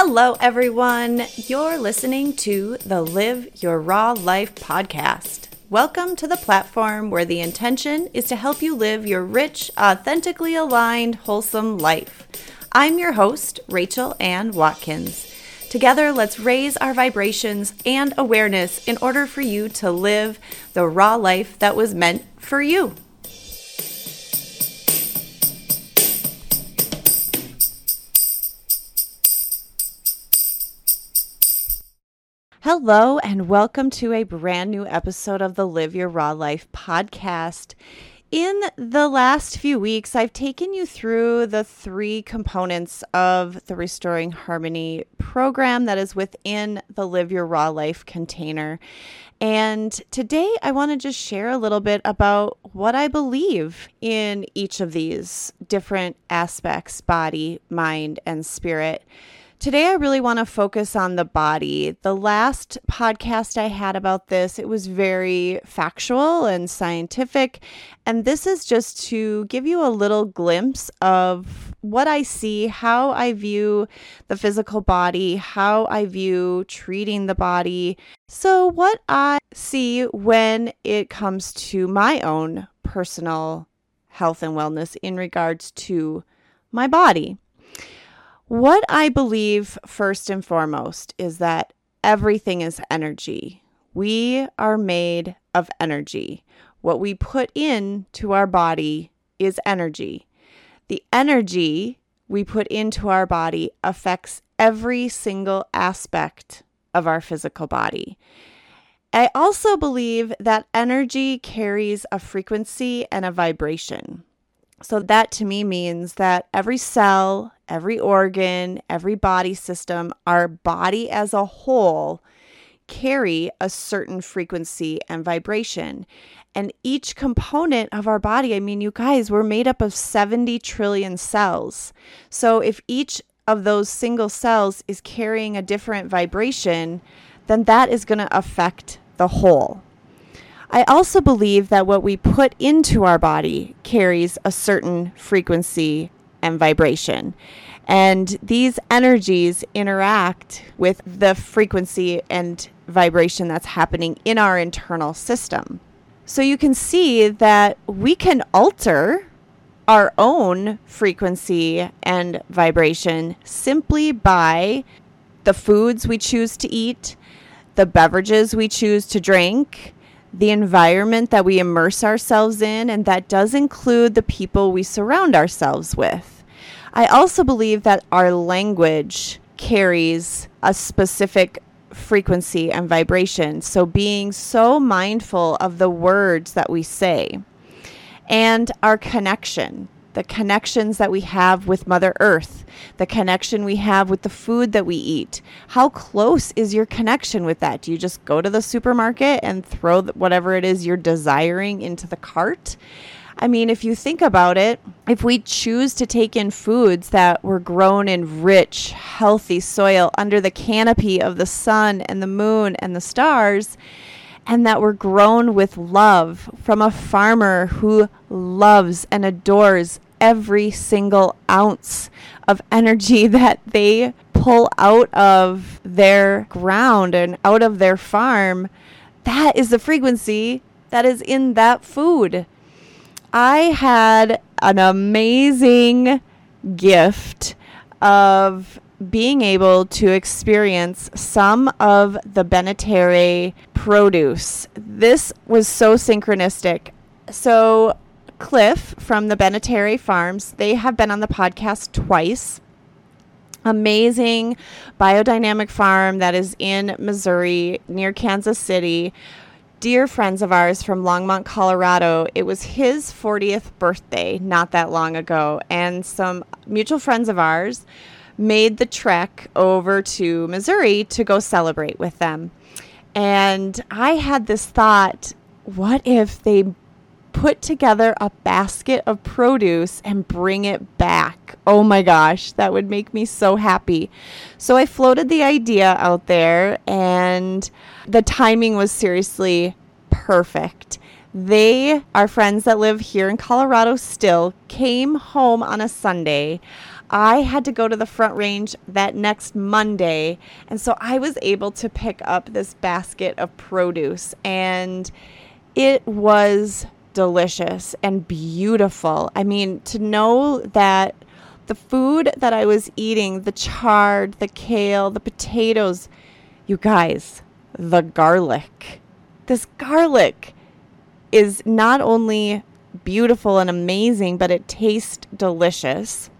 Hello, everyone. You're listening to the Live Your Raw Life podcast. Welcome to the platform where the intention is to help you live your rich, authentically aligned, wholesome life. I'm your host, Rachel Ann Watkins. Together, let's raise our vibrations and awareness in order for you to live the raw life that was meant for you. Hello, and welcome to a brand new episode of the Live Your Raw Life podcast. In the last few weeks, I've taken you through the three components of the Restoring Harmony program that is within the Live Your Raw Life container. And today, I want to just share a little bit about what I believe in each of these different aspects body, mind, and spirit. Today, I really want to focus on the body. The last podcast I had about this, it was very factual and scientific. And this is just to give you a little glimpse of what I see, how I view the physical body, how I view treating the body. So, what I see when it comes to my own personal health and wellness in regards to my body. What I believe first and foremost is that everything is energy. We are made of energy. What we put into our body is energy. The energy we put into our body affects every single aspect of our physical body. I also believe that energy carries a frequency and a vibration. So, that to me means that every cell, every organ, every body system, our body as a whole carry a certain frequency and vibration. And each component of our body, I mean, you guys, we're made up of 70 trillion cells. So, if each of those single cells is carrying a different vibration, then that is going to affect the whole. I also believe that what we put into our body carries a certain frequency and vibration. And these energies interact with the frequency and vibration that's happening in our internal system. So you can see that we can alter our own frequency and vibration simply by the foods we choose to eat, the beverages we choose to drink, the environment that we immerse ourselves in, and that does include the people we surround ourselves with. I also believe that our language carries a specific frequency and vibration. So, being so mindful of the words that we say and our connection the connections that we have with Mother Earth, the connection we have with the food that we eat. How close is your connection with that? Do you just go to the supermarket and throw whatever it is you're desiring into the cart? I mean, if you think about it, if we choose to take in foods that were grown in rich, healthy soil under the canopy of the sun and the moon and the stars, and that were grown with love from a farmer who loves and adores every single ounce of energy that they pull out of their ground and out of their farm, that is the frequency that is in that food. I had an amazing gift of being able to experience some of the Beneterre produce. This was so synchronistic. So Cliff from the Beneterre Farms. They have been on the podcast twice. Amazing biodynamic farm that is in Missouri near Kansas City. Dear friends of ours from Longmont, Colorado, it was his 40th birthday not that long ago, and some mutual friends of ours made the trek over to Missouri to go celebrate with them. And I had this thought what if they put together a basket of produce and bring it back. Oh my gosh, that would make me so happy. So I floated the idea out there, and the timing was seriously perfect. They our friends that live here in Colorado still, came home on a Sunday. I had to go to the front range that next Monday. And so I was able to pick up this basket of produce. And it was delicious and beautiful. I mean, to know that the food that I was eating, the chard, the kale, the potatoes, you guys, the garlic. This garlic is not only beautiful and amazing, but it tastes delicious.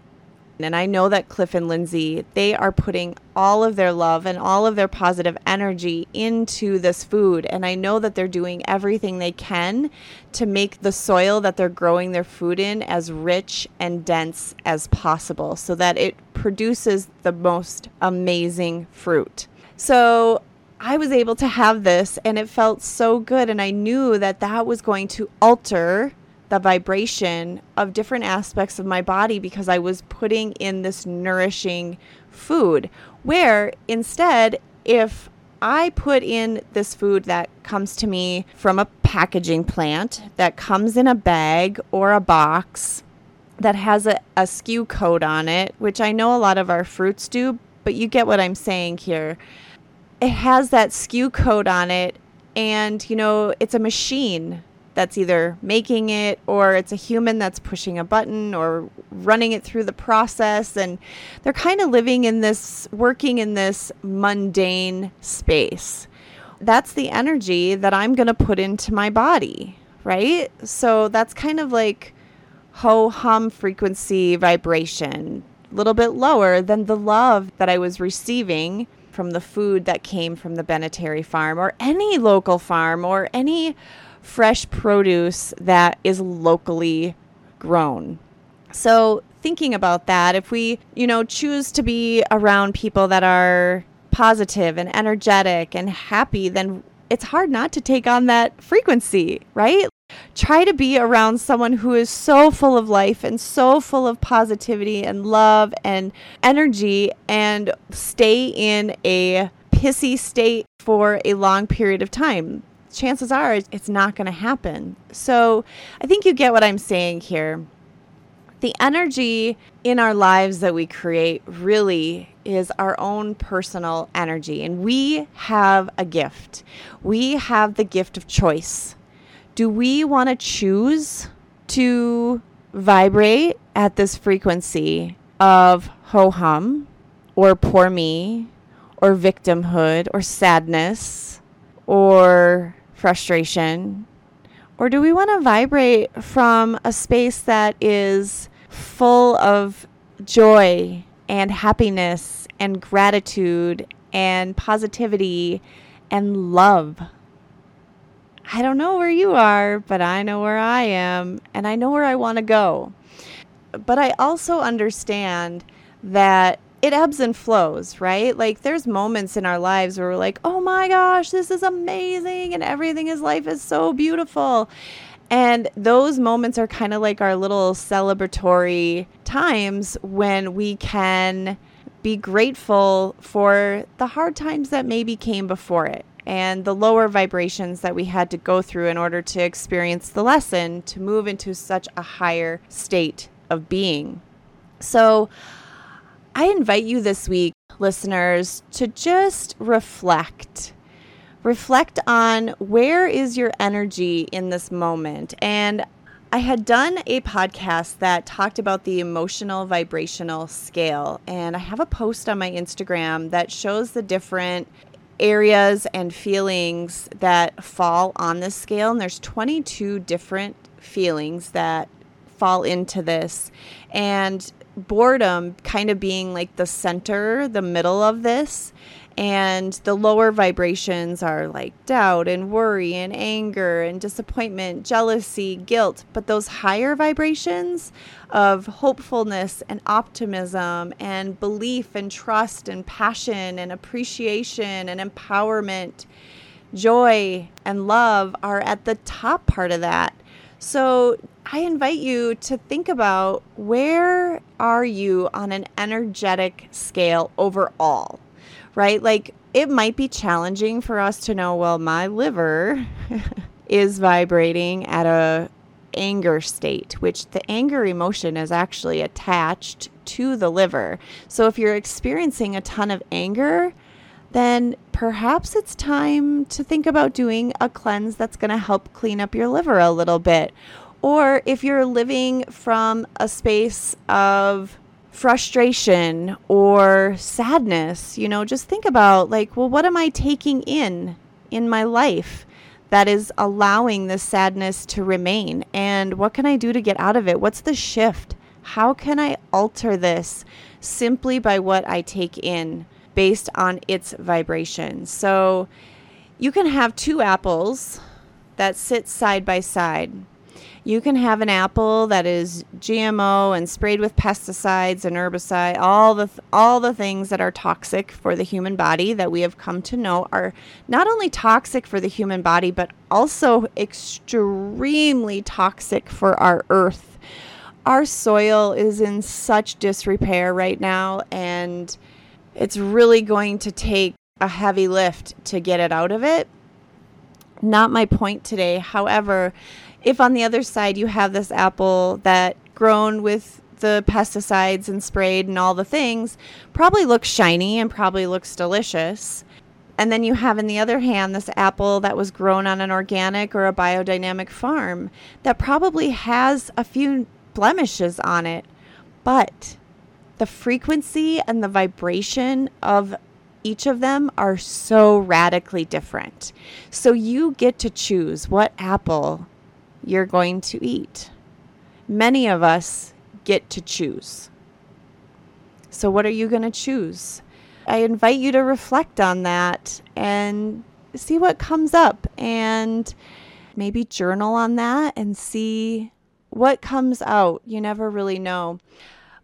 And I know that Cliff and Lindsay, they are putting all of their love and all of their positive energy into this food. And I know that they're doing everything they can to make the soil that they're growing their food in as rich and dense as possible so that it produces the most amazing fruit. So I was able to have this and it felt so good. And I knew that that was going to alter the vibration of different aspects of my body because I was putting in this nourishing food. Where instead, if I put in this food that comes to me from a packaging plant that comes in a bag or a box that has a, a SKU code on it, which I know a lot of our fruits do, but you get what I'm saying here. It has that SKU code on it, and you know, it's a machine that's either making it or it's a human that's pushing a button or running it through the process. And they're kind of living in this, working in this mundane space. That's the energy that I'm going to put into my body, right? So that's kind of like ho hum frequency vibration, a little bit lower than the love that I was receiving from the food that came from the Beneterre farm or any local farm or any fresh produce that is locally grown. So, thinking about that, if we, you know, choose to be around people that are positive and energetic and happy, then it's hard not to take on that frequency, right? Try to be around someone who is so full of life and so full of positivity and love and energy and stay in a pissy state for a long period of time chances are it's not going to happen. So I think you get what I'm saying here. The energy in our lives that we create really is our own personal energy, and we have a gift. We have the gift of choice. Do we want to choose to vibrate at this frequency of ho hum or poor me or victimhood or sadness or frustration? Or do we want to vibrate from a space that is full of joy and happiness and gratitude and positivity and love? I don't know where you are, but I know where I am and I know where I want to go. But I also understand that it ebbs and flows, right? Like there's moments in our lives where we're like, "Oh my gosh, this is amazing and everything in life is so beautiful." And those moments are kind of like our little celebratory times when we can be grateful for the hard times that maybe came before it and the lower vibrations that we had to go through in order to experience the lesson to move into such a higher state of being. So, I invite you this week, listeners, to just reflect. Reflect on where is your energy in this moment. And I had done a podcast that talked about the emotional vibrational scale. And I have a post on my Instagram that shows the different areas and feelings that fall on this scale. And there's 22 different feelings that fall into this. And boredom kind of being like the center, the middle of this. And the lower vibrations are like doubt and worry and anger and disappointment, jealousy, guilt. But those higher vibrations of hopefulness and optimism and belief and trust and passion and appreciation and empowerment, joy and love are at the top part of that. So I invite you to think about where are you on an energetic scale overall, right? Like it might be challenging for us to know, well, my liver is vibrating at a anger state, which the anger emotion is actually attached to the liver. So if you're experiencing a ton of anger, then perhaps it's time to think about doing a cleanse that's going to help clean up your liver a little bit. Or if you're living from a space of frustration or sadness, you know, just think about like, well, what am I taking in in my life that is allowing this sadness to remain? And what can I do to get out of it? What's the shift? How can I alter this simply by what I take in based on its vibration? So you can have two apples that sit side by side you can have an apple that is GMO and sprayed with pesticides and herbicide, all the th- all the things that are toxic for the human body that we have come to know are not only toxic for the human body but also extremely toxic for our earth. Our soil is in such disrepair right now and it's really going to take a heavy lift to get it out of it. Not my point today. However, if on the other side you have this apple that grown with the pesticides and sprayed and all the things probably looks shiny and probably looks delicious. And then you have, in the other hand, this apple that was grown on an organic or a biodynamic farm that probably has a few blemishes on it. But the frequency and the vibration of each of them are so radically different. So you get to choose what apple you're going to eat. Many of us get to choose. So, what are you going to choose? I invite you to reflect on that and see what comes up and maybe journal on that and see what comes out. You never really know.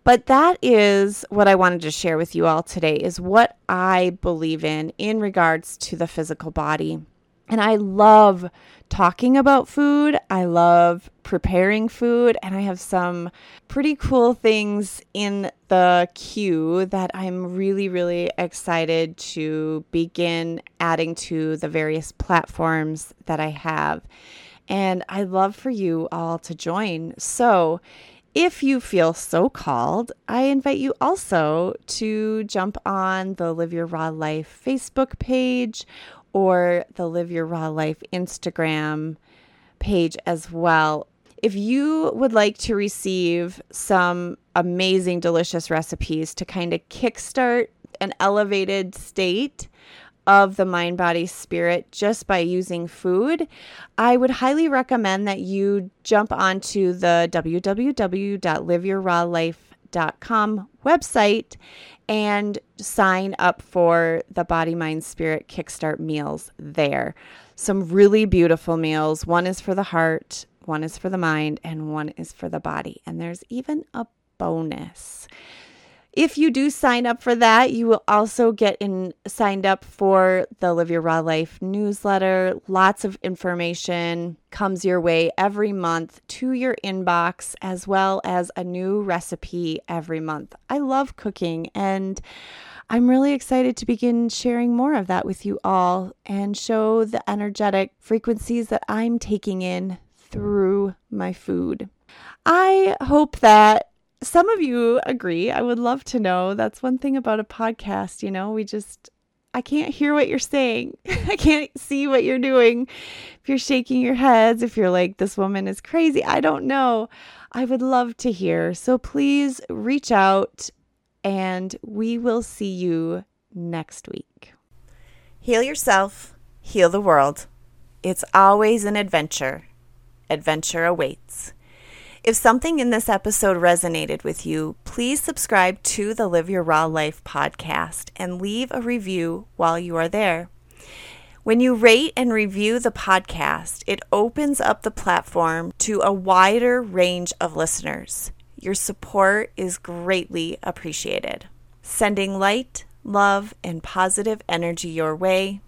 But that is what I wanted to share with you all today is what I believe in in regards to the physical body. And I love talking about food. I love preparing food. And I have some pretty cool things in the queue that I'm really, really excited to begin adding to the various platforms that I have. And I'd love for you all to join. So, if you feel so called, I invite you also to jump on the Live Your Raw Life Facebook page or the Live Your Raw Life Instagram page as well. If you would like to receive some amazing, delicious recipes to kind of kickstart an elevated state of the mind, body, spirit just by using food, I would highly recommend that you jump onto the www.liveyourrawlife.com website and sign up for the Body, Mind, Spirit Kickstart meals there. Some really beautiful meals. One is for the heart, one is for the mind, and one is for the body. And there's even a bonus. If you do sign up for that, you will also get in signed up for the Live Your Raw Life newsletter. Lots of information comes your way every month to your inbox, as well as a new recipe every month. I love cooking and I'm really excited to begin sharing more of that with you all and show the energetic frequencies that I'm taking in through my food. I hope that some of you agree. I would love to know. That's one thing about a podcast, you know, we just, I can't hear what you're saying. I can't see what you're doing. If you're shaking your heads, if you're like, this woman is crazy, I don't know. I would love to hear. So please reach out and we will see you next week. Heal yourself, heal the world. It's always an adventure. Adventure awaits. If something in this episode resonated with you, please subscribe to the Live Your Raw Life podcast and leave a review while you are there. When you rate and review the podcast, it opens up the platform to a wider range of listeners. Your support is greatly appreciated. Sending light, love, and positive energy your way.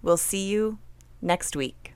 We'll see you next week.